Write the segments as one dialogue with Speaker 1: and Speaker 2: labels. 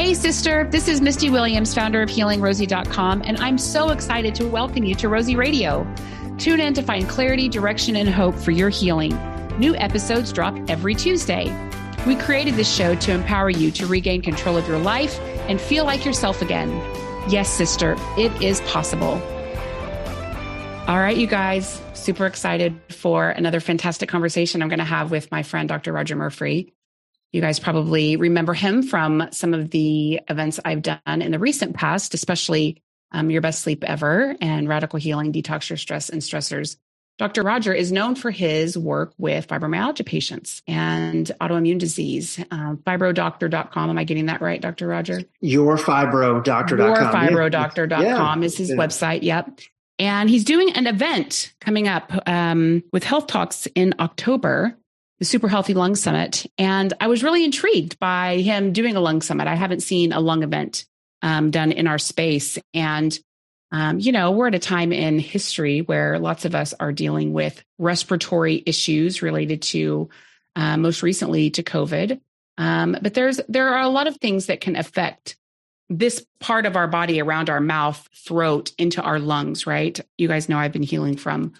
Speaker 1: Hey, sister, this is Misty Williams, founder of HealingRosie.com, and I'm so excited to welcome you to Rosie Radio. Tune in to find clarity, direction, and hope for your healing. New episodes drop every Tuesday. We created this show to empower you to regain control of your life and feel like yourself again. Yes, sister, it is possible. All right, you guys, super excited for another fantastic conversation I'm going to have with my friend, Dr. Rodger Murphree. You guys probably remember him from some of the events I've done in the recent past, especially um, Your Best Sleep Ever and Radical Healing, Detox Your Stress and Stressors. Dr. Rodger is known for his work with fibromyalgia patients and autoimmune disease. Um, fibrodoctor.com. Am I getting that right, Dr. Rodger?
Speaker 2: your Yourfibrodoctor.com.
Speaker 1: Yourfibrodoctor.com yeah. is his yeah. website. Yep. And he's doing an event coming up um, with Health Talks in October, the Super Healthy Lung Summit. And I was really intrigued by him doing a lung summit. I haven't seen a lung event um, done in our space. And, um, you know, we're at a time in history where lots of us are dealing with respiratory issues related to, uh, most recently, to COVID. Um, but there's there are a lot of things that can affect this part of our body around our mouth, throat, into our lungs, right? You guys know I've been healing from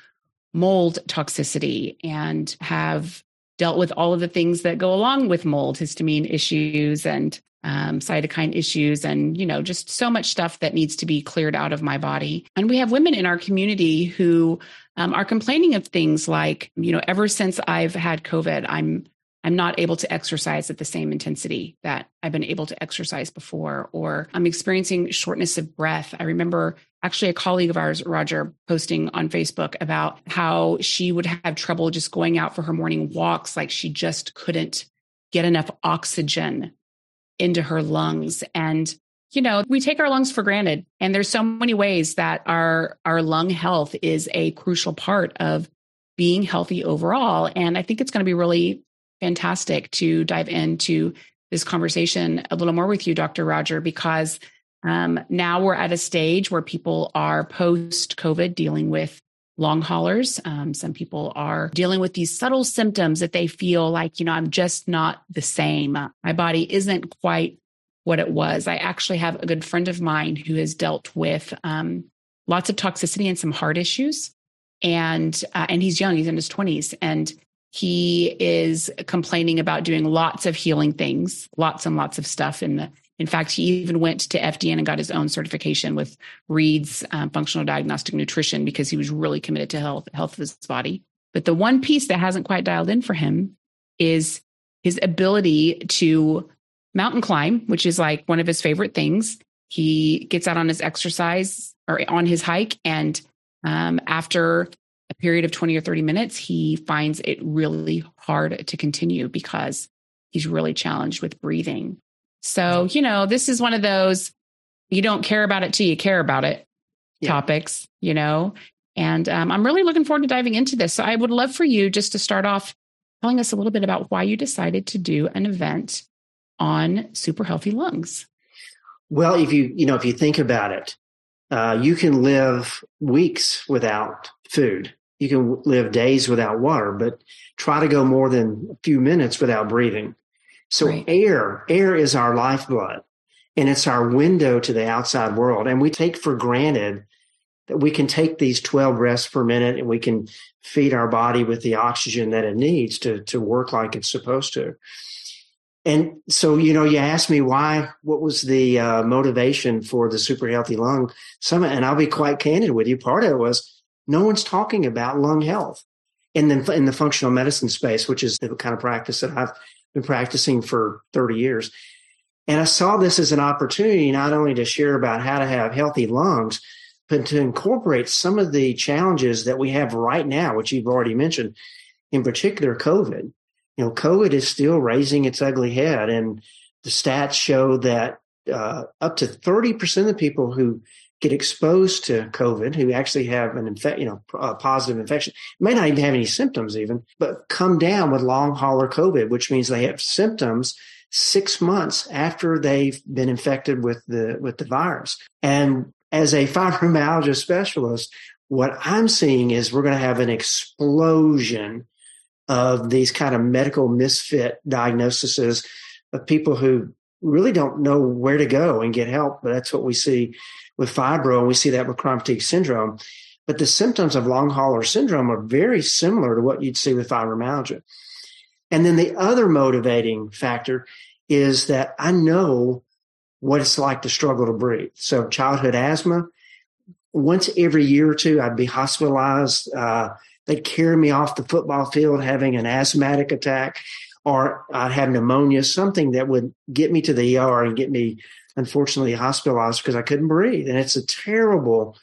Speaker 1: mold toxicity and have dealt with all of the things that go along with mold, histamine issues and um, cytokine issues, and you know, just so much stuff that needs to be cleared out of my body. And we have women in our community who um, are complaining of things like, you know, ever since I've had COVID, I'm I'm not able to exercise at the same intensity that I've been able to exercise before, or I'm experiencing shortness of breath. I remember actually a colleague of ours, Rodger, posting on Facebook about how she would have trouble just going out for her morning walks, like she just couldn't get enough oxygen into her lungs. And you know, we take our lungs for granted and there's so many ways that our our lung health is a crucial part of being healthy overall and I think it's going to be really fantastic to dive into this conversation a little more with you, Dr. Rodger, because um, now we're at a stage where people are post COVID dealing with long haulers. Um, some people are dealing with these subtle symptoms that they feel like, you know, I'm just not the same. My body isn't quite what it was. I actually have a good friend of mine who has dealt with um, lots of toxicity and some heart issues. And uh, and he's young; he's in his twenties, and he is complaining about doing lots of healing things, lots and lots of stuff. In the, in fact, he even went to FDN and got his own certification with Reed's um, functional diagnostic nutrition because he was really committed to health, health of his body. But the one piece that hasn't quite dialed in for him is his ability to mountain climb, which is like one of his favorite things. He gets out on his exercise or on his hike, and um, after period of 20 or 30 minutes, he finds it really hard to continue because he's really challenged with breathing. So, you know, this is one of those you don't care about it till you care about it yeah. topics, you know. And um, I'm really looking forward to diving into this. So, I would love for you just to start off telling us a little bit about why you decided to do an event on super healthy lungs.
Speaker 2: Well, if you you know if you think about it, uh, you can live weeks without food you can live days without water, but try to go more than a few minutes without breathing. So right. air, air is our lifeblood and it's our window to the outside world. And we take for granted that we can take these 12 breaths per minute and we can feed our body with the oxygen that it needs to, to work like it's supposed to. And so, you know, you asked me why, what was the uh, motivation for the super healthy lung summit? And I'll be quite candid with you. Part of it was no one's talking about lung health in the, in the functional medicine space, which is the kind of practice that I've been practicing for 30 years. And I saw this as an opportunity not only to share about how to have healthy lungs, but to incorporate some of the challenges that we have right now, which you've already mentioned, in particular COVID. You know, COVID is still raising its ugly head, and the stats show that uh, up to 30% of the people who get exposed to COVID, who actually have an infect, you know, a uh, positive infection, may not even have any symptoms even, but come down with long hauler COVID, which means they have symptoms six months after they've been infected with the with the virus. And as a fibromyalgia specialist, what I'm seeing is we're going to have an explosion of these kind of medical misfit diagnoses of people who really don't know where to go and get help. But that's what we see with fibro, and we see that with chronic fatigue syndrome. But the symptoms of long hauler syndrome are very similar to what you'd see with fibromyalgia. And then the other motivating factor is that I know what it's like to struggle to breathe. So childhood asthma, once every year or two, I'd be hospitalized. Uh, they'd carry me off the football field having an asthmatic attack, or I'd have pneumonia, something that would get me to the ER and get me, unfortunately, hospitalized because I couldn't breathe. And it's a terrible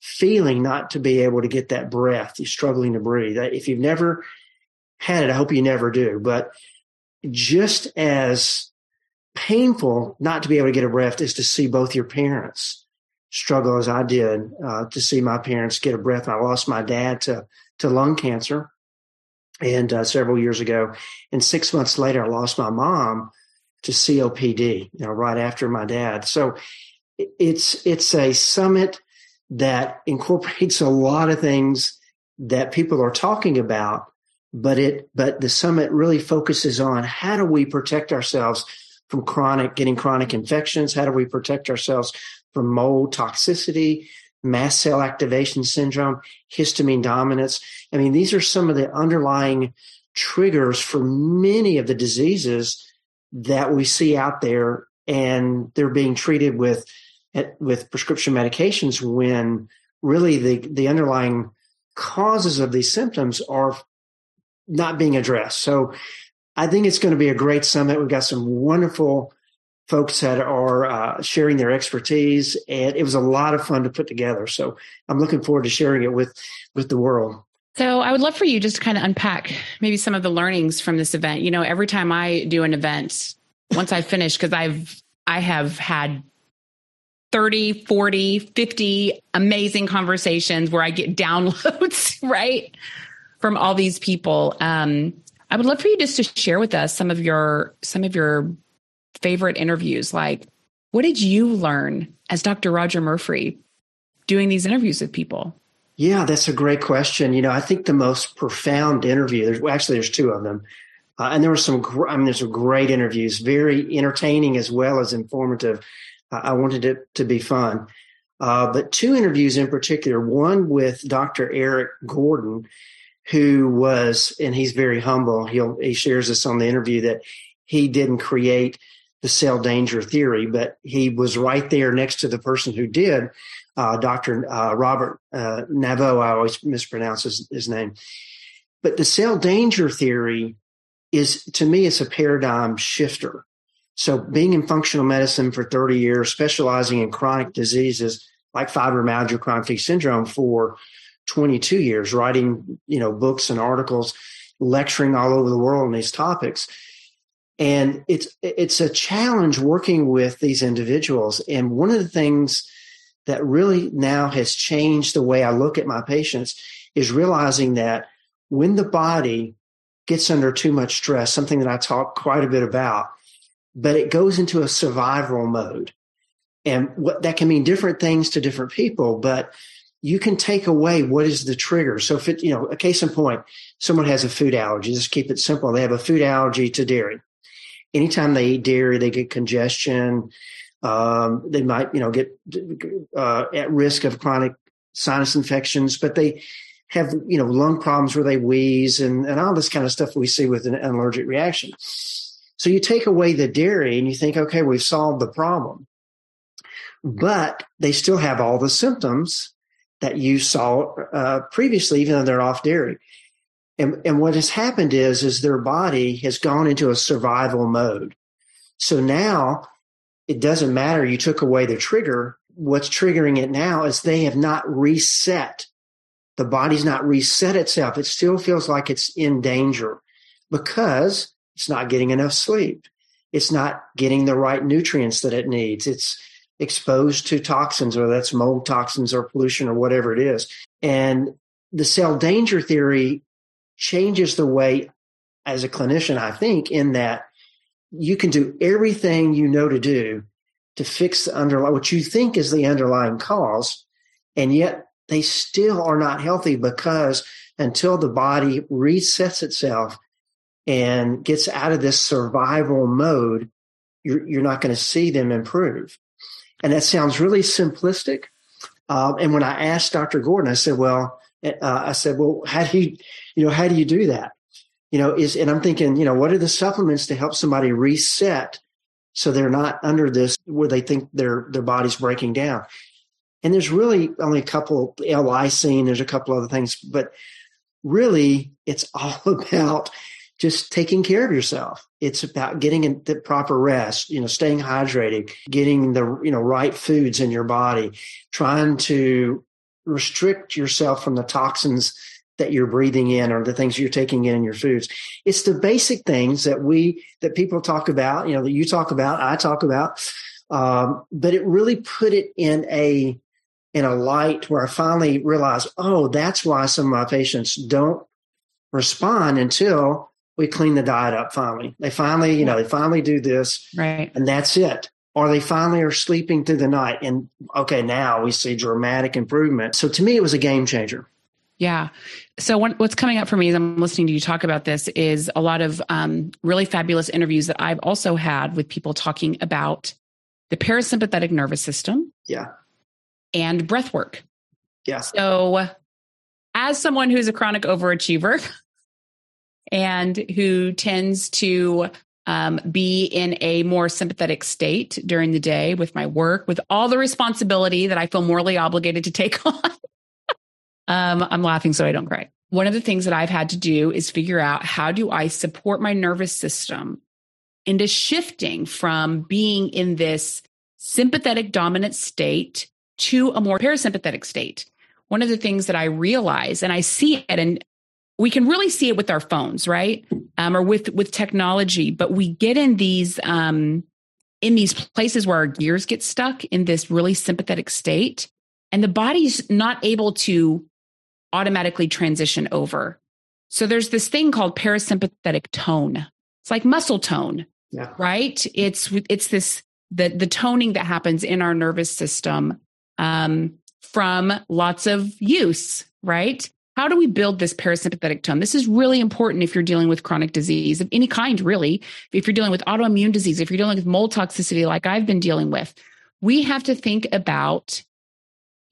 Speaker 2: feeling not to be able to get that breath. You're struggling to breathe. If you've never had it, I hope you never do. But just as painful not to be able to get a breath is to see both your parents struggle as I did uh, to see my parents get a breath. I lost my dad to to lung cancer, and uh, several years ago, and six months later, I lost my mom to COPD. You know, right after my dad. So it's it's a summit that incorporates a lot of things that people are talking about but it but the summit really focuses on how do we protect ourselves from chronic getting chronic infections how do we protect ourselves from mold toxicity mast cell activation syndrome histamine dominance i mean these are some of the underlying triggers for many of the diseases that we see out there and they're being treated with with prescription medications when really the the underlying causes of these symptoms are not being addressed. So I think it's going to be a great summit. We've got some wonderful folks that are uh, sharing their expertise, and it was a lot of fun to put together. So I'm looking forward to sharing it with with the world.
Speaker 1: So I would love for you just to kind of unpack maybe some of the learnings from this event. You know, every time I do an event, once I finish, because I've I have had 30, 40, 50 amazing conversations where I get downloads, right? from all these people. Um, I would love for you just to share with us some of your some of your favorite interviews. Like, what did you learn as Dr. Rodger Murphree doing these interviews with people?
Speaker 2: Yeah, that's a great question. You know, I think the most profound interview. There's well, actually there's two of them, uh, and there were some. Gr- I mean, there's some great interviews, very entertaining as well as informative. Uh, I wanted it to be fun, uh, but two interviews in particular. One with Dr. Eric Gordon, who was, and he's very humble. He'll, he shares this on the interview that he didn't create the cell danger theory, but he was right there next to the person who did, uh, Dr. Uh, Robert uh, Naviaux. I always mispronounce his, his, name. But the cell danger theory is, to me, it's a paradigm shifter. So being in functional medicine for 30 years, specializing in chronic diseases like fibromyalgia, chronic fatigue syndrome for 22 years writing, you know, books and articles, lecturing all over the world on these topics. And it's it's a challenge working with these individuals. And one of the things that really now has changed the way I look at my patients is realizing that when the body gets under too much stress, something that I talk quite a bit about, but it goes into a survival mode. And what that can mean different things to different people, but you can take away what is the trigger. So if it, you know, a case in point, someone has a food allergy, just keep it simple. They have a food allergy to dairy. Anytime they eat dairy, they get congestion. Um, they might, you know, get uh, at risk of chronic sinus infections, but they have, you know, lung problems where they wheeze and, and all this kind of stuff we see with an, an allergic reaction. So you take away the dairy and you think, okay, we've solved the problem. But they still have all the symptoms that you saw uh, previously, even though they're off dairy. And, and what has happened is, is their body has gone into a survival mode. So now it doesn't matter. You took away the trigger. What's triggering it now is they have not reset. The body's not reset itself. It still feels like it's in danger because it's not getting enough sleep. It's not getting the right nutrients that it needs. It's exposed to toxins, whether that's mold toxins or pollution or whatever it is. And the cell danger theory changes the way, as a clinician, I think, in that you can do everything you know to do to fix the underlying, what you think is the underlying cause. And yet they still are not healthy because until the body resets itself and gets out of this survival mode, you're, you're not going to see them improve. And that sounds really simplistic. Um, and when I asked Dr. Gordon, I said, well, uh, I said, well, how do you, you know, how do you do that? You know, is, and I'm thinking, you know, what are the supplements to help somebody reset so they're not under this where they think their, their body's breaking down? And there's really only a couple L-lysine, there's a couple other things, but really it's all about just taking care of yourself. It's about getting the proper rest, you know, staying hydrated, getting the, you know, right foods in your body, trying to restrict yourself from the toxins that you're breathing in or the things you're taking in in your foods. It's the basic things that we, that people talk about, you know, that you talk about, I talk about. Um, but it really put it in a, in a light where I finally realized, oh, that's why some of my patients don't respond until we clean the diet up finally. They finally, you know, they finally do this.
Speaker 1: Right.
Speaker 2: And that's it. Or they finally are sleeping through the night. And okay, now we see dramatic improvement. So to me, it was a game changer.
Speaker 1: Yeah. So what's coming up for me as I'm listening to you talk about this is a lot of um, really fabulous interviews that I've also had with people talking about the parasympathetic nervous system.
Speaker 2: Yeah.
Speaker 1: And breath work.
Speaker 2: Yeah.
Speaker 1: So as someone who's a chronic overachiever, and who tends to um, be in a more sympathetic state during the day with my work, with all the responsibility that I feel morally obligated to take on. Um, I'm laughing so I don't cry. One of the things that I've had to do is figure out how do I support my nervous system into shifting from being in this sympathetic dominant state to a more parasympathetic state. One of the things that I realize, and I see it, and we can really see it with our phones, right? Um, or with with technology, but we get in these um, in these places where our gears get stuck in this really sympathetic state, and the body's not able to automatically transition over. So there's this thing called parasympathetic tone. It's like muscle tone,
Speaker 2: yeah.
Speaker 1: right? It's it's this the the toning that happens in our nervous system um, from lots of use, right? How do we build this parasympathetic tone? This is really important if you're dealing with chronic disease of any kind, really. If you're dealing with autoimmune disease, if you're dealing with mold toxicity like I've been dealing with, we have to think about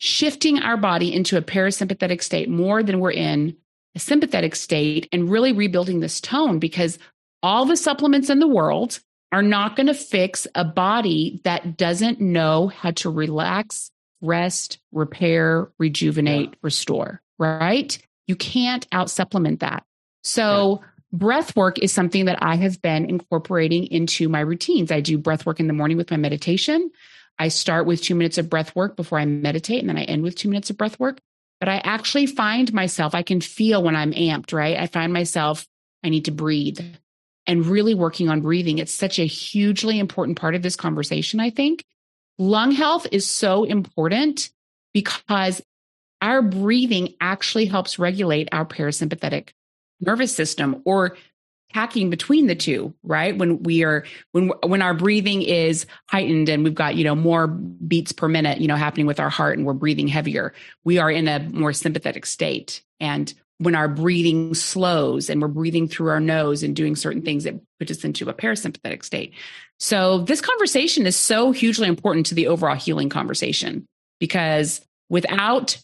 Speaker 1: shifting our body into a parasympathetic state more than we're in a sympathetic state and really rebuilding this tone because all the supplements in the world are not going to fix a body that doesn't know how to relax, rest, repair, rejuvenate, yeah. restore right? You can't out supplement that. So, yeah. breath work is something that I have been incorporating into my routines. I do breath work in the morning with my meditation. I start with two minutes of breath work before I meditate, and then I end with two minutes of breath work. But I actually find myself, I can feel when I'm amped, right? I find myself, I need to breathe and really working on breathing. It's such a hugely important part of this conversation, I think. Lung health is so important because our breathing actually helps regulate our parasympathetic nervous system or hacking between the two right? When we are when when our breathing is heightened and we've got you know more beats per minute you know happening with our heart and we're breathing heavier we are in a more sympathetic state. And when our breathing slows and we're breathing through our nose and doing certain things that put us into a parasympathetic state. So this conversation is so hugely important to the overall healing conversation because without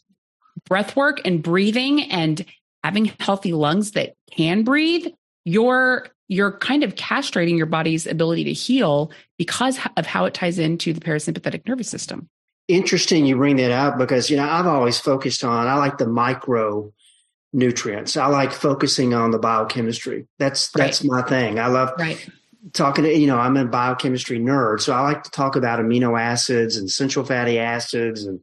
Speaker 1: breath work and breathing and having healthy lungs that can breathe, you're you're kind of castrating your body's ability to heal because of how it ties into the parasympathetic nervous system.
Speaker 2: Interesting you bring that up because you know I've always focused on I like the micro nutrients. I like focusing on the biochemistry. That's that's right. my thing. I love
Speaker 1: right.
Speaker 2: talking to you know I'm a biochemistry nerd, so I like to talk about amino acids and essential fatty acids and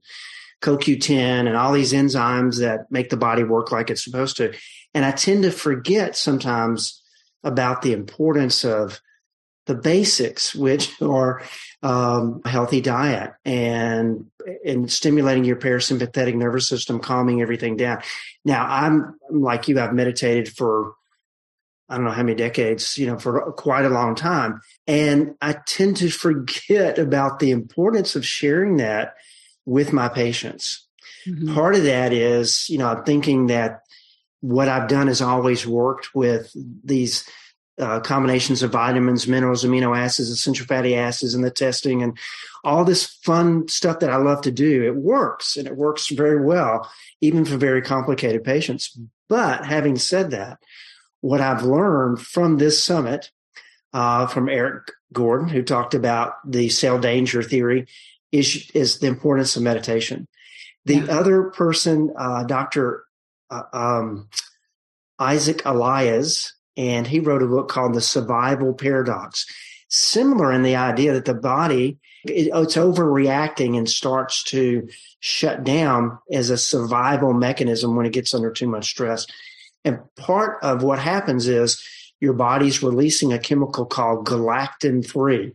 Speaker 2: CoQ10 and all these enzymes that make the body work like it's supposed to. And I tend to forget sometimes about the importance of the basics, which are um, a healthy diet and and stimulating your parasympathetic nervous system, calming everything down. Now, I'm, I'm like you. I've meditated for I don't know how many decades, you know, for quite a long time, and I tend to forget about the importance of sharing that with my patients. Mm-hmm. Part of that is, you know, I'm thinking that what I've done is always worked with these uh, combinations of vitamins, minerals, amino acids, essential fatty acids, and the testing and all this fun stuff that I love to do. It works and it works very well, even for very complicated patients. But having said that, what I've learned from this summit, uh, from Eric Gordon, who talked about the cell danger theory, is, is the importance of meditation. The yeah. other person, uh, Dr. Uh, um, Isaac Eliaz, and he wrote a book called The Survival Paradox. Similar in the idea that the body it, it's overreacting and starts to shut down as a survival mechanism when it gets under too much stress. And part of what happens is your body's releasing a chemical called galectin 3.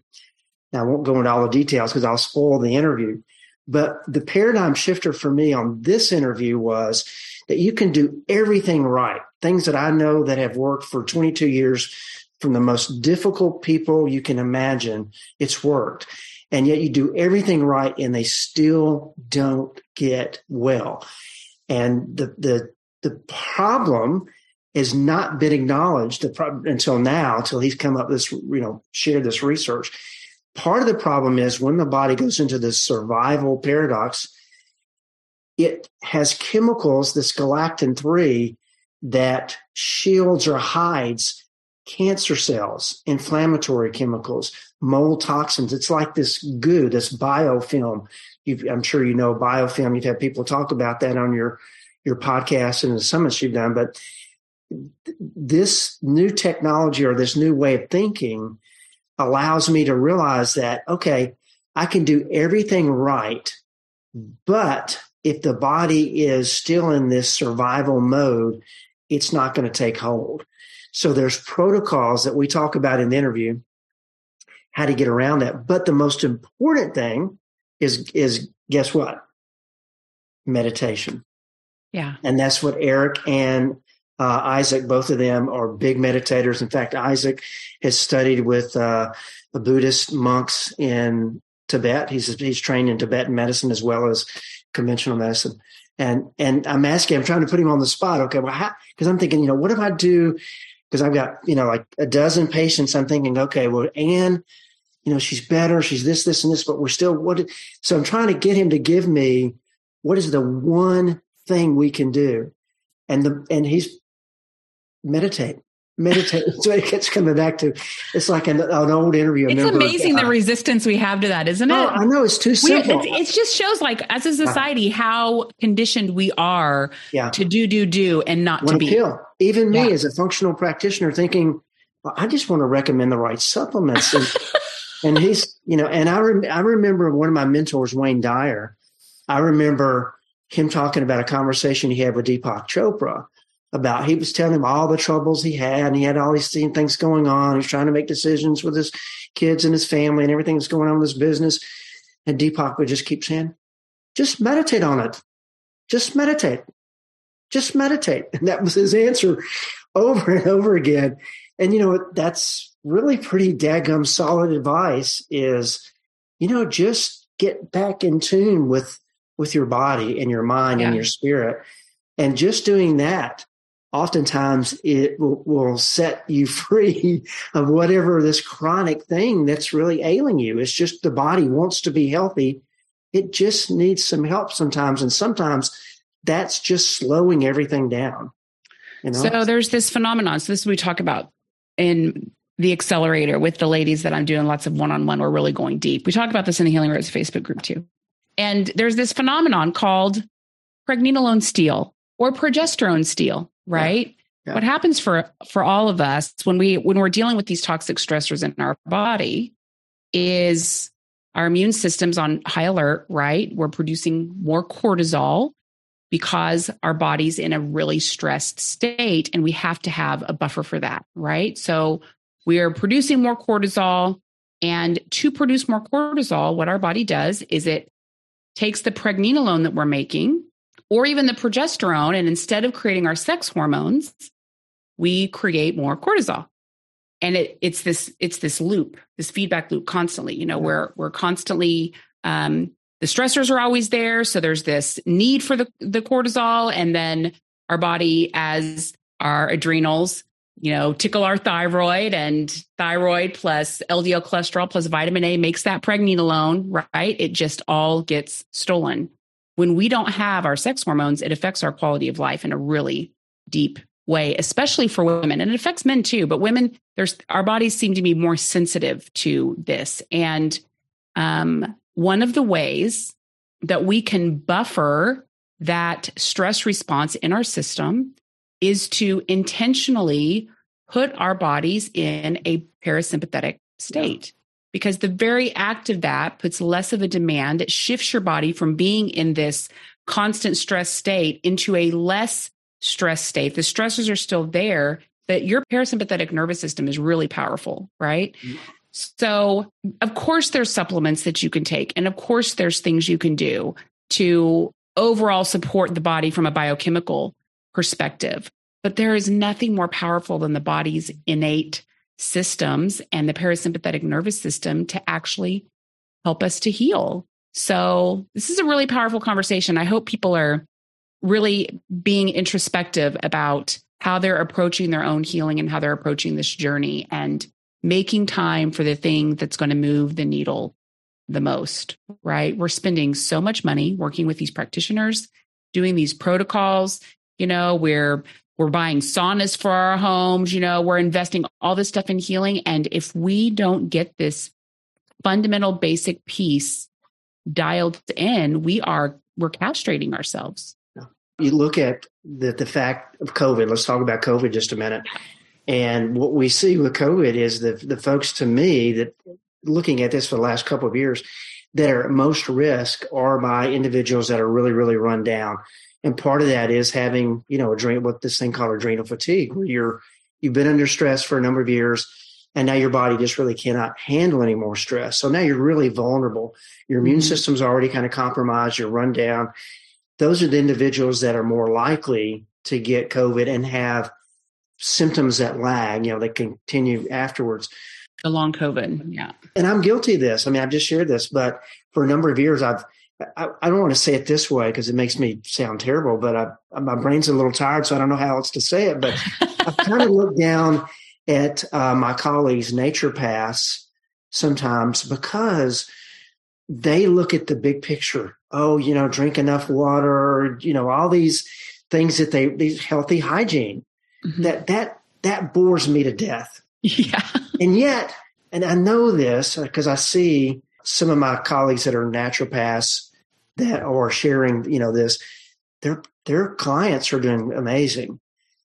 Speaker 2: Now, I won't go into all the details because I'll spoil the interview. But the paradigm shifter for me on this interview was that you can do everything right. Things that I know that have worked for 22 years from the most difficult people you can imagine, it's worked. And yet you do everything right and they still don't get well. And the, the, the problem has not been acknowledged until now, until he's come up this, you know, shared this research. Part of the problem is when the body goes into this survival paradox, it has chemicals, this galectin 3, that shields or hides cancer cells, inflammatory chemicals, mold toxins. It's like this goo, this biofilm. You've, I'm sure you know biofilm. You've had people talk about that on your your podcast and the summits you've done. But this new technology or this new way of thinking allows me to realize that okay, I can do everything right, but if the body is still in this survival mode, it's not going to take hold. So there's protocols that we talk about in the interview, how to get around that. But the most important thing is, is guess what? Meditation.
Speaker 1: Yeah.
Speaker 2: And that's what Eric and uh, Isaac, both of them are big meditators. In fact, Isaac has studied with uh, the Buddhist monks in Tibet. He's he's trained in Tibetan medicine as well as conventional medicine. And and I'm asking, I'm trying to put him on the spot. Okay, well, because I'm thinking, you know, what if I do? Because I've got you know like a dozen patients. I'm thinking, okay, well, Anne, you know, she's better. She's this, this, and this, but we're still what? So I'm trying to get him to give me what is the one thing we can do, and the and he's meditate meditate. so it gets coming back to it's like an, an old interview.
Speaker 1: It's amazing the resistance we have to that, isn't oh, it? Oh,
Speaker 2: I know it's too simple.
Speaker 1: it, it, just shows like as a society how conditioned we are yeah. to do do do and not to be.
Speaker 2: Kill. Even me yeah. as a functional practitioner, thinking well, I just want to recommend the right supplements. And, and he's you know, and I rem- I remember one of my mentors, Wayne Dyer. I remember him talking about a conversation he had with Deepak Chopra about he was telling him all the troubles he had and he had all these things going on. He's trying to make decisions with his kids and his family and everything that's going on with his business. And Deepak would just keep saying, just meditate on it. Just meditate. Just meditate. And that was his answer over and over again. And you know, that's really pretty daggum solid advice is, you know, just get back in tune with with your body and your mind yeah. and your spirit. And just doing that oftentimes it will, will, set you free of whatever this chronic thing that's really ailing you. It's just the body wants to be healthy. It just needs some help sometimes. And sometimes that's just slowing everything down.
Speaker 1: You know? So there's this phenomenon. So this we talk about in the accelerator with the ladies that I'm doing lots of one-on-one. We're really going deep. We talk about this in the Healing Rosie Facebook group too. And there's this phenomenon called pregnenolone steal or progesterone steal right? Yeah. What happens for for all of us when we when we're dealing with these toxic stressors in our body is our immune system's on high alert, right? We're producing more cortisol because our body's in a really stressed state and we have to have a buffer for that, right? So we are producing more cortisol and to produce more cortisol, what our body does is it takes the pregnenolone that we're making or even the progesterone. And instead of creating our sex hormones, we create more cortisol. And it, it's this it's this loop, this feedback loop constantly. You know, where we're constantly um, the stressors are always there, so there's this need for the the cortisol, and then our body, as our adrenals you know, tickle our thyroid and thyroid plus LDL cholesterol plus vitamin A makes that pregnenolone, right? It just all gets stolen. When we don't have our sex hormones, it affects our quality of life in a really deep way, especially for women. And it affects men too, but women, there's our bodies seem to be more sensitive to this. And um, one of the ways that we can buffer that stress response in our system is to intentionally put our bodies in a parasympathetic state. Because the very act of that puts less of a demand. It shifts your body from being in this constant stress state into a less stress state. The stressors are still there, but your parasympathetic nervous system is really powerful, right? Mm-hmm. So, of course, there's supplements that you can take. And of course, there's things you can do to overall support the body from a biochemical perspective. But there is nothing more powerful than the body's innate systems and the parasympathetic nervous system to actually help us to heal. So, this is a really powerful conversation. I hope people are really being introspective about how they're approaching their own healing and how they're approaching this journey and making time for the thing that's going to move the needle the most, right? We're spending so much money working with these practitioners, doing these protocols. You know, we're we're buying saunas for our homes, you know, we're investing all this stuff in healing. And if we don't get this fundamental basic piece dialed in, we are we're castrating ourselves.
Speaker 2: You look at the, the fact of COVID. Let's talk about COVID just a minute. And what we see with COVID is the the folks to me that looking at this for the last couple of years that are at most risk are by individuals that are really, really run down. And part of that is having, you know, adrenal, what this thing called adrenal fatigue, where you're, you've been under stress for a number of years and now your body just really cannot handle any more stress. So now you're really vulnerable. Your immune mm-hmm. system's already kind of compromised. You're run down. Those are the individuals that are more likely to get COVID and have symptoms that lag, you know, that continue afterwards.
Speaker 1: The long COVID. Yeah.
Speaker 2: And I'm guilty of this. I mean, I've just shared this, but for a number of years, I've, I, I don't want to say it this way because it makes me sound terrible, but I, my brain's a little tired, so I don't know how else to say it. But I've kind of looked down at uh, my colleagues' naturopaths sometimes because they look at the big picture. Oh, you know, drink enough water, you know, all these things that they, these healthy hygiene mm-hmm. that, that, that bores me to death.
Speaker 1: Yeah.
Speaker 2: and yet, and I know this because I see some of my colleagues that are naturopaths that are sharing, you know, this, their, their clients are doing amazing.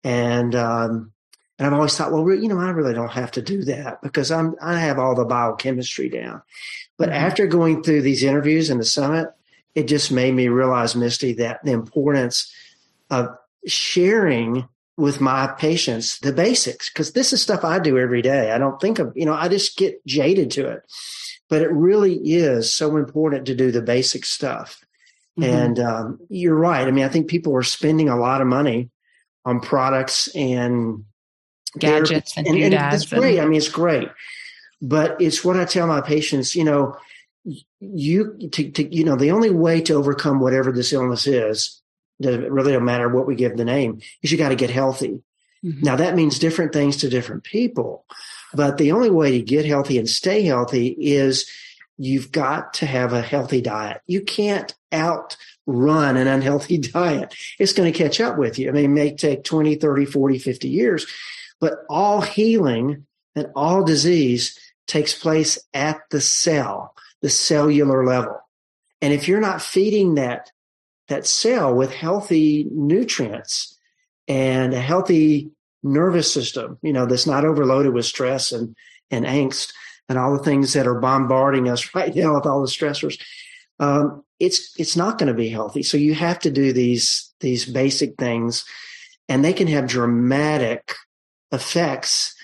Speaker 2: And, um, and I've always thought, well, you know, I really don't have to do that because I'm, I have all the biochemistry down. But mm-hmm. after going through these interviews and the summit, it just made me realize, Misty, that the importance of sharing with my patients the basics because this is stuff I do every day. I don't think of, you know, I just get jaded to it. But it really is so important to do the basic stuff. Mm-hmm. And um, you're right. I mean, I think people are spending a lot of money on products and
Speaker 1: gadgets and, and, and
Speaker 2: it's great. I mean, it's great. But it's what I tell my patients, you know, you to, to you know, the only way to overcome whatever this illness is it really don't matter what we give the name is you got to get healthy. Mm-hmm. Now that means different things to different people, but the only way to get healthy and stay healthy is you've got to have a healthy diet. You can't outrun an unhealthy diet. It's going to catch up with you. I mean, it may take 20, 30, 40, 50 years, but all healing and all disease takes place at the cell, the cellular level. And if you're not feeding that that cell with healthy nutrients and a healthy nervous system, you know, that's not overloaded with stress and, and angst and all the things that are bombarding us right now with all the stressors. Um, it's, it's not going to be healthy. So you have to do these, these basic things and they can have dramatic effects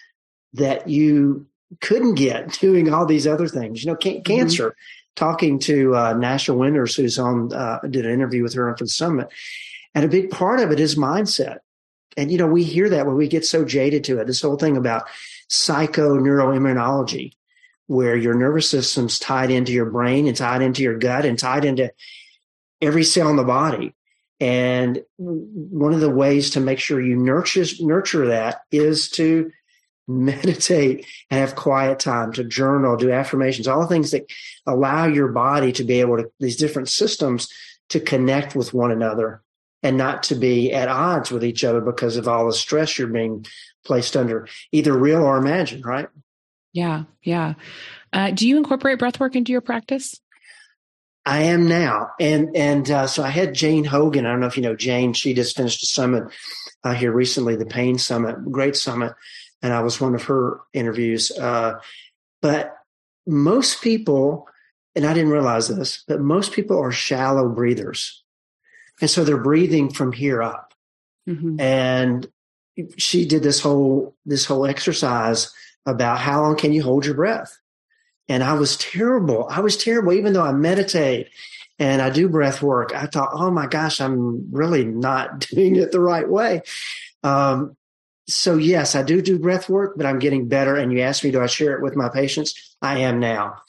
Speaker 2: that you couldn't get doing all these other things. You know, can- mm-hmm. cancer talking to uh, Nasha Winters, who's on, uh, did an interview with her for the summit. And a big part of it is mindset. And, you know, we hear that when we get so jaded to it. This whole thing about psychoneuroimmunology, where your nervous system's tied into your brain and tied into your gut and tied into every cell in the body. And one of the ways to make sure you nurture nurture that is to meditate and have quiet time, to journal, do affirmations, all the things that allow your body to be able to these different systems to connect with one another and not to be at odds with each other because of all the stress you're being placed under, either real or imagined, right?
Speaker 1: Yeah, yeah. Uh, do you incorporate breath work into your practice?
Speaker 2: I am now, and and uh, so I had Jane Hogan. I don't know if you know Jane. She just finished a summit uh, here recently, the Pain Summit, great summit, and I was one of her interviews. Uh, but most people, and I didn't realize this, but most people are shallow breathers, and so they're breathing from here up. Mm-hmm. And she did this whole this whole exercise about how long can you hold your breath and I was terrible. I was terrible, even though I meditate and I do breath work. I thought, oh my gosh, I'm really not doing it the right way. Um, so yes, I do do breath work, but I'm getting better. And you asked me, do I share it with my patients? I am now.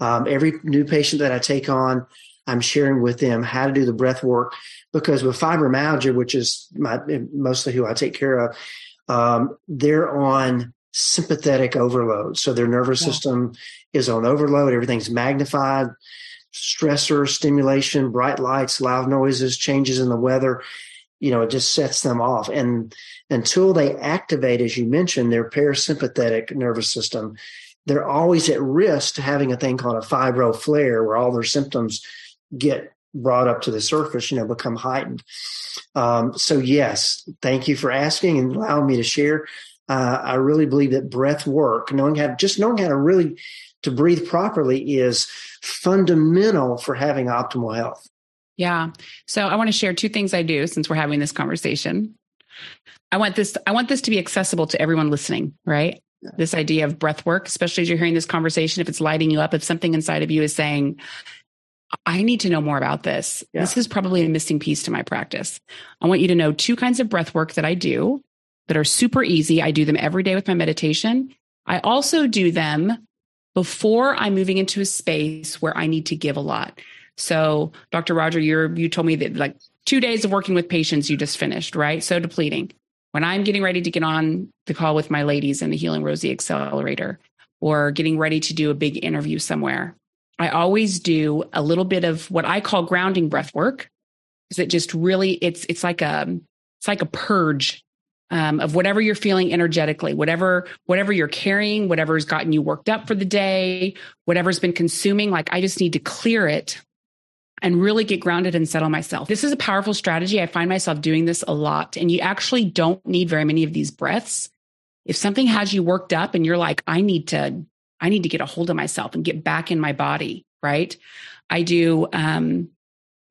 Speaker 2: Um, every new patient that I take on, I'm sharing with them how to do the breath work because with fibromyalgia, which is my, mostly who I take care of, um, they're on sympathetic overload. So their nervous yeah. system is on overload. Everything's magnified. Stressor, stimulation, bright lights, loud noises, changes in the weather. You know, it just sets them off. And until they activate, as you mentioned, their parasympathetic nervous system, they're always at risk to having a thing called a fibro flare where all their symptoms get brought up to the surface, you know, become heightened. Um, so yes, thank you for asking and allowing me to share uh, I really believe that breath work, knowing how just knowing how to really to breathe properly is fundamental for having optimal health.
Speaker 1: Yeah. So I want to share two things I do since we're having this conversation. I want this I want this to be accessible to everyone listening, right? Yeah. This idea of breath work, especially as you're hearing this conversation, if it's lighting you up, if something inside of you is saying, I need to know more about this. Yeah. This is probably a missing piece to my practice. I want you to know two kinds of breath work that I do that are super easy. I do them every day with my meditation. I also do them before I'm moving into a space where I need to give a lot. So, Dr. Rodger, you you told me that like two days of working with patients you just finished, right? So depleting. When I'm getting ready to get on the call with my ladies in the Healing Rosie Accelerator or getting ready to do a big interview somewhere, I always do a little bit of what I call grounding breath work. Is it just really it's it's like a it's like a purge um, of whatever you're feeling energetically, whatever whatever you're carrying, whatever's gotten you worked up for the day, whatever's been consuming. Like I just need to clear it and really get grounded and settle myself. This is a powerful strategy. I find myself doing this a lot, and you actually don't need very many of these breaths. If something has you worked up and you're like, I need to, I need to get a hold of myself and get back in my body, right? I do um,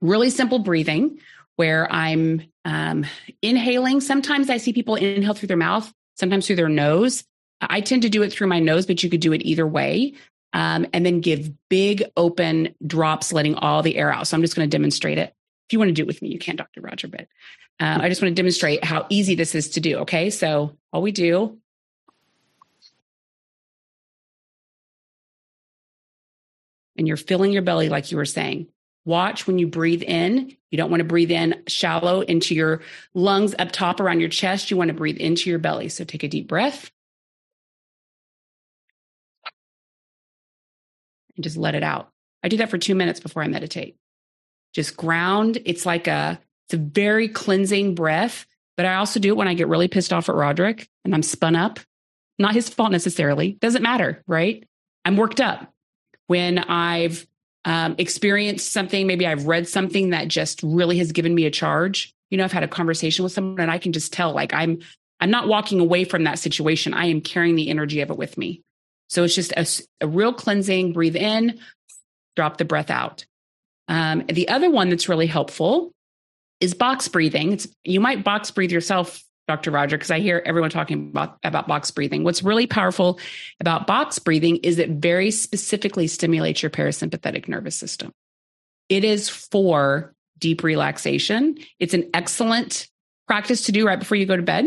Speaker 1: really simple breathing where I'm um, inhaling. Sometimes I see people inhale through their mouth, sometimes through their nose. I tend to do it through my nose, but you could do it either way. Um, and then give big open drops, letting all the air out. So I'm just going to demonstrate it. If you want to do it with me, you can, Dr. Rodger, but uh, I just want to demonstrate how easy this is to do. Okay. So all we do and you're filling your belly like you were saying. Watch when you breathe in. You don't want to breathe in shallow into your lungs up top around your chest. You want to breathe into your belly. So take a deep breath and just let it out. I do that for two minutes before I meditate. Just ground. It's like a, it's a very cleansing breath. But I also do it when I get really pissed off at Roderick and I'm spun up. Not his fault necessarily. Doesn't matter, right? I'm worked up. When I've um, experienced something, maybe I've read something that just really has given me a charge. You know, I've had a conversation with someone and I can just tell like I'm I'm not walking away from that situation. I am carrying the energy of it with me. So it's just a, a real cleansing. Breathe in, drop the breath out. Um, the other one that's really helpful is box breathing. It's, you might box breathe yourself Dr. Rodger, because I hear everyone talking about, about box breathing. What's really powerful about box breathing is it very specifically stimulates your parasympathetic nervous system. It is for deep relaxation. It's an excellent practice to do right before you go to bed.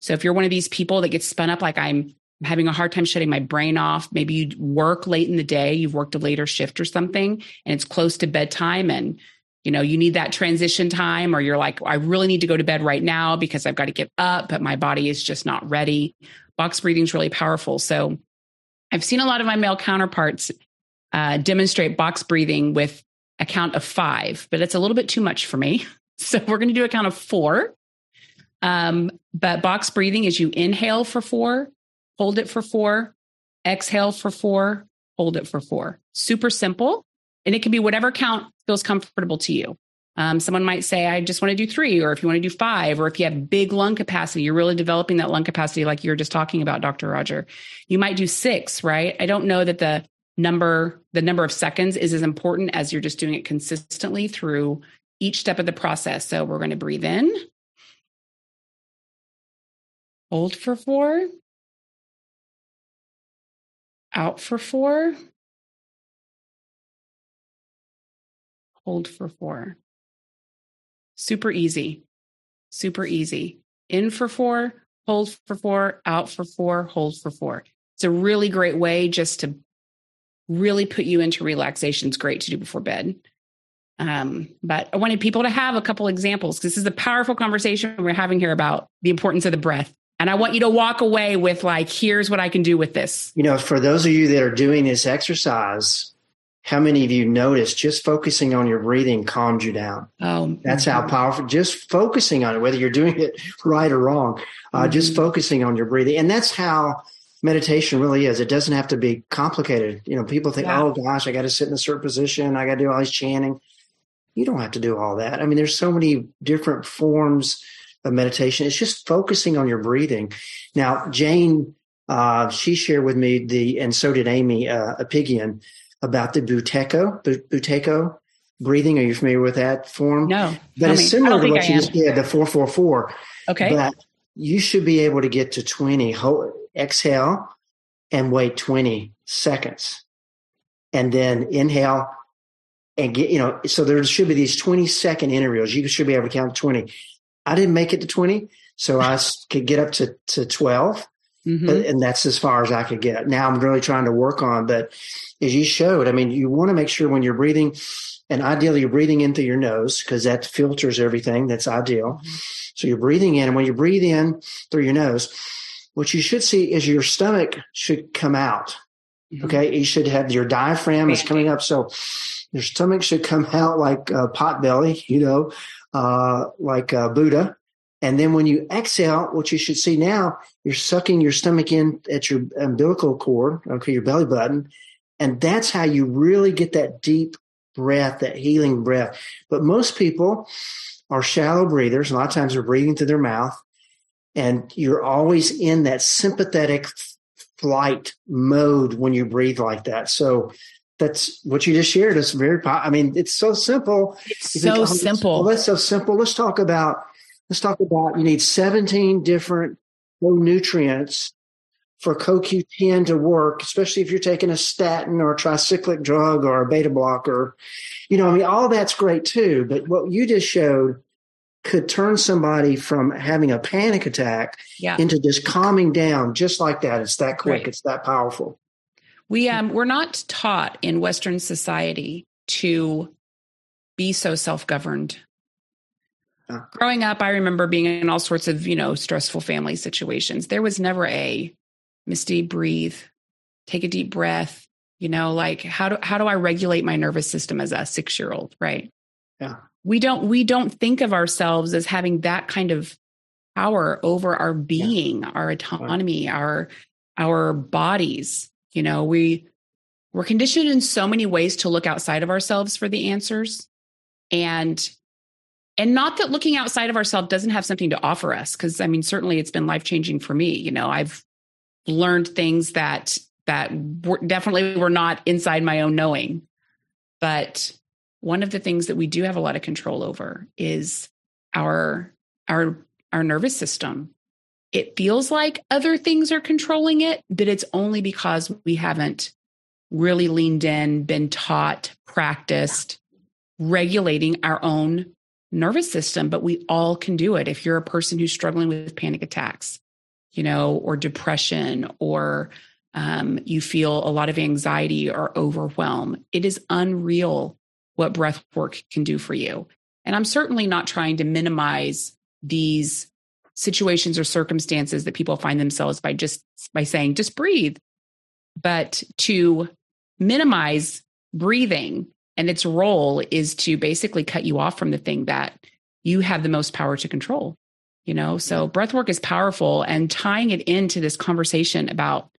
Speaker 1: So if you're one of these people that gets spun up like I'm having a hard time shutting my brain off, maybe you work late in the day, you've worked a later shift or something, and it's close to bedtime and you know, you need that transition time or you're like, I really need to go to bed right now because I've got to get up, but my body is just not ready. Box breathing is really powerful. So I've seen a lot of my male counterparts uh, demonstrate box breathing with a count of five, but it's a little bit too much for me. So we're going to do a count of four. Um, but box breathing is you inhale for four, hold it for four, exhale for four, hold it for four. Super simple. And it can be whatever count feels comfortable to you. Um, someone might say, I just want to do three, or if you want to do five, or if you have big lung capacity, you're really developing that lung capacity, like you were just talking about, Dr. Rodger. You might do six, right? I don't know that the number, the number of seconds is as important as you're just doing it consistently through each step of the process. So we're going to breathe in, hold for four, out for four, hold for four. Super easy. Super easy. In for four, hold for four, out for four, hold for four. It's a really great way just to really put you into relaxation. It's great to do before bed. Um, but I wanted people to have a couple examples. This is a powerful conversation we're having here about the importance of the breath. And I want you to walk away with like, here's what I can do with this.
Speaker 2: You know, for those of you that are doing this exercise, how many of you noticed just focusing on your breathing calms you down?
Speaker 1: Oh,
Speaker 2: that's mm-hmm. how powerful. Just focusing on it, whether you're doing it right or wrong, uh, mm-hmm. just focusing on your breathing, and that's how meditation really is. It doesn't have to be complicated. You know, people think, yeah. "Oh gosh, I got to sit in a certain position. I got to do all this chanting." You don't have to do all that. I mean, there's so many different forms of meditation. It's just focusing on your breathing. Now, Jane, uh, she shared with me the, and so did Amy uh, Apigian about the Buteyko, Buteyko breathing. Are you familiar with that form?
Speaker 1: No.
Speaker 2: But it's similar to what you just did, the 444.
Speaker 1: Okay.
Speaker 2: But you should be able to get to 20. Hold, exhale and wait 20 seconds. And then inhale and get, you know, so there should be these 20 second intervals. You should be able to count 20. I didn't make it to 20, so I could get up to, to 12. Mm-hmm. and that's as far as I could get. Now I'm really trying to work on, but as you showed, I mean, you want to make sure when you're breathing, and ideally you're breathing in through your nose because that filters everything. That's ideal. Mm-hmm. So you're breathing in, and when you breathe in through your nose, what you should see is your stomach should come out. Mm-hmm. Okay, you should have your diaphragm is coming up, so your stomach should come out like a pot belly, you know, uh, like a Buddha. And then when you exhale, what you should see now, you're sucking your stomach in at your umbilical cord, okay, your belly button, and that's how you really get that deep breath, that healing breath. But most people are shallow breathers. A lot of times they're breathing through their mouth. And you're always in that sympathetic flight mode when you breathe like that. So that's what you just shared. It's very, I mean, it's so simple.
Speaker 1: It's so think, oh, simple.
Speaker 2: Well, that's so simple. Let's talk about, let's talk about, you need 17 different low nutrients for CoQ10 to work, especially if you're taking a statin or a tricyclic drug or a beta blocker. You know, I mean, all that's great too. But what you just showed could turn somebody from having a panic attack yeah. into just calming down just like that. It's that quick. Right. It's that powerful.
Speaker 1: We um we're not taught in Western society to be so self-governed. Growing up, I remember being in all sorts of, you know, stressful family situations. There was never a Misty, breathe, take a deep breath. You know, like how do how do I regulate my nervous system as a six year old? Right.
Speaker 2: Yeah.
Speaker 1: We don't we don't think of ourselves as having that kind of power over our being, yeah. our autonomy, right. our our bodies. You know, we we're conditioned in so many ways to look outside of ourselves for the answers. And and not that looking outside of ourselves doesn't have something to offer us because i mean certainly it's been life changing for me you know i've learned things that that were, definitely were not inside my own knowing. But one of the things that we do have a lot of control over is our our our nervous system. It feels like other things are controlling it, but it's only because we haven't really leaned in, been taught, practiced regulating our own nervous system, but we all can do it. If you're a person who's struggling with panic attacks, you know, or depression, or um, you feel a lot of anxiety or overwhelm. It is unreal what breath work can do for you. And I'm certainly not trying to minimize these situations or circumstances that people find themselves by just by saying just breathe. But to minimize breathing and its role is to basically cut you off from the thing that you have the most power to control you know? So breath work is powerful and tying it into this conversation about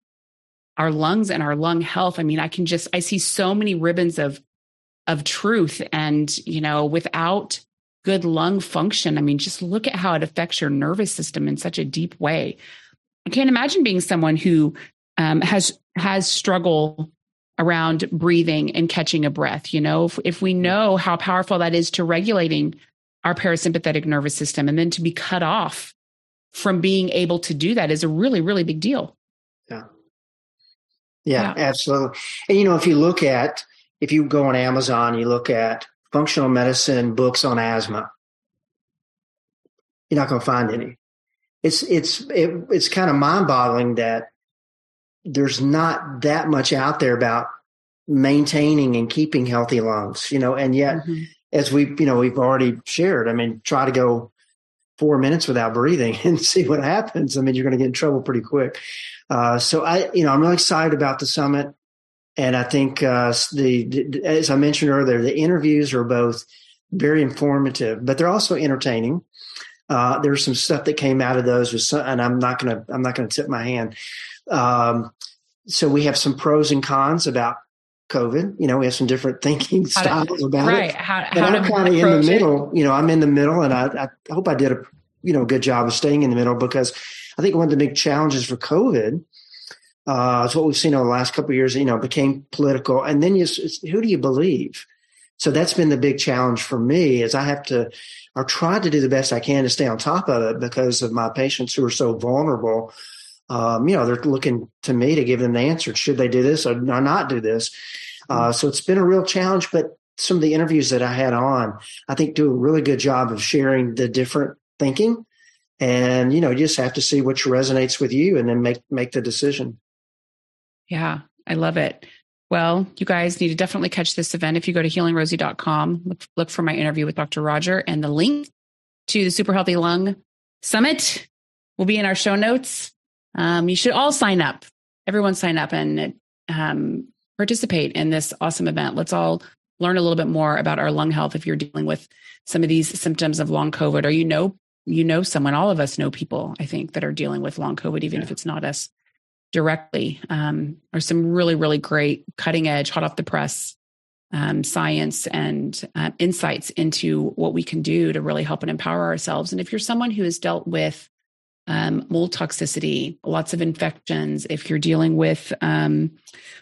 Speaker 1: our lungs and our lung health i mean i can just i see so many ribbons of of truth and you know without good lung function. I mean, just look at how it affects your nervous system in such a deep way. I can't imagine being someone who um, has has struggle around breathing and catching a breath. You know, if, if we know how powerful that is to regulating our parasympathetic nervous system, and then to be cut off from being able to do that is a really, really big deal.
Speaker 2: Yeah. Yeah, yeah. absolutely. And you know, if you look at if you go on Amazon, you look at functional medicine books on asthma. You're not going to find any. It's it's it, it's kind of mind boggling that there's not that much out there about maintaining and keeping healthy lungs, you know, and yet mm-hmm. as we you know we've already shared, I mean, try to go four minutes without breathing and see what happens. I mean, you're going to get in trouble pretty quick. Uh, so I, you know, I'm really excited about the summit. And I think uh, the, the, as I mentioned earlier, the interviews are both very informative, but they're also entertaining. Uh, there's some stuff that came out of those, with some, and I'm not gonna I'm not gonna tip my hand. Um, so we have some pros and cons about COVID. You know, we have some different thinking styles to, about right. it. How, how I'm kind of in the middle. It? You know, I'm in the middle, and I, I hope I did a you know good job of staying in the middle because I think one of the big challenges for COVID uh, it's what we've seen over the last couple of years. You know, became political, and then you, who do you believe? So that's been the big challenge for me. Is I have to, or try to do the best I can to stay on top of it because of my patients who are so vulnerable. Um, you know, they're looking to me to give them the answer. Should they do this or not do this? Uh, so it's been a real challenge. But some of the interviews that I had on, I think, do a really good job of sharing the different thinking. And you know, you just have to see which resonates with you, and then make make the decision.
Speaker 1: Yeah, I love it. Well, you guys need to definitely catch this event. If you go to healingrosie.com, look, look for my interview with Dr. Rodger and the link to the Super Healthy Lung Summit will be in our show notes. Um, you should all sign up. Everyone sign up and um, participate in this awesome event. Let's all learn a little bit more about our lung health if you're dealing with some of these symptoms of long COVID or you know you know someone all of us know people i think that are dealing with long covid even yeah. if it's not us directly um, are some really, really great cutting edge, hot off the press um, science and uh, insights into what we can do to really help and empower ourselves. And if you're someone who has dealt with um, mold toxicity, lots of infections, if you're dealing with um,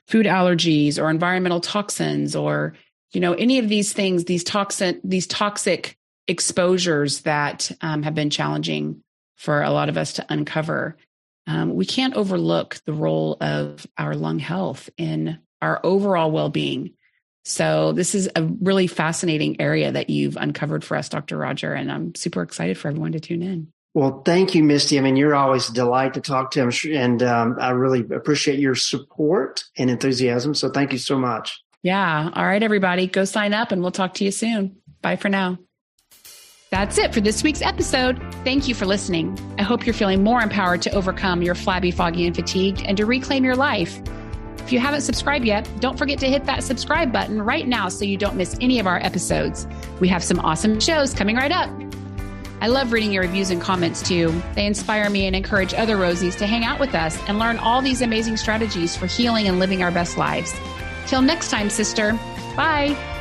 Speaker 1: food allergies or environmental toxins or you know any of these things, these toxin, these toxic exposures that um, have been challenging for a lot of us to uncover um, we can't overlook the role of our lung health in our overall well being. So, this is a really fascinating area that you've uncovered for us, Dr. Rodger, and I'm super excited for everyone to tune in.
Speaker 2: Well, thank you, Misty. I mean, you're always a delight to talk to him, and um, I really appreciate your support and enthusiasm. So, thank you so much.
Speaker 1: Yeah. All right, everybody, go sign up, and we'll talk to you soon. Bye for now. That's it for this week's episode. Thank you for listening. I hope you're feeling more empowered to overcome your flabby, foggy, and fatigued and to reclaim your life. If you haven't subscribed yet, don't forget to hit that subscribe button right now so you don't miss any of our episodes. We have some awesome shows coming right up. I love reading your reviews and comments too. They inspire me and encourage other Rosies to hang out with us and learn all these amazing strategies for healing and living our best lives. Till next time, sister. Bye.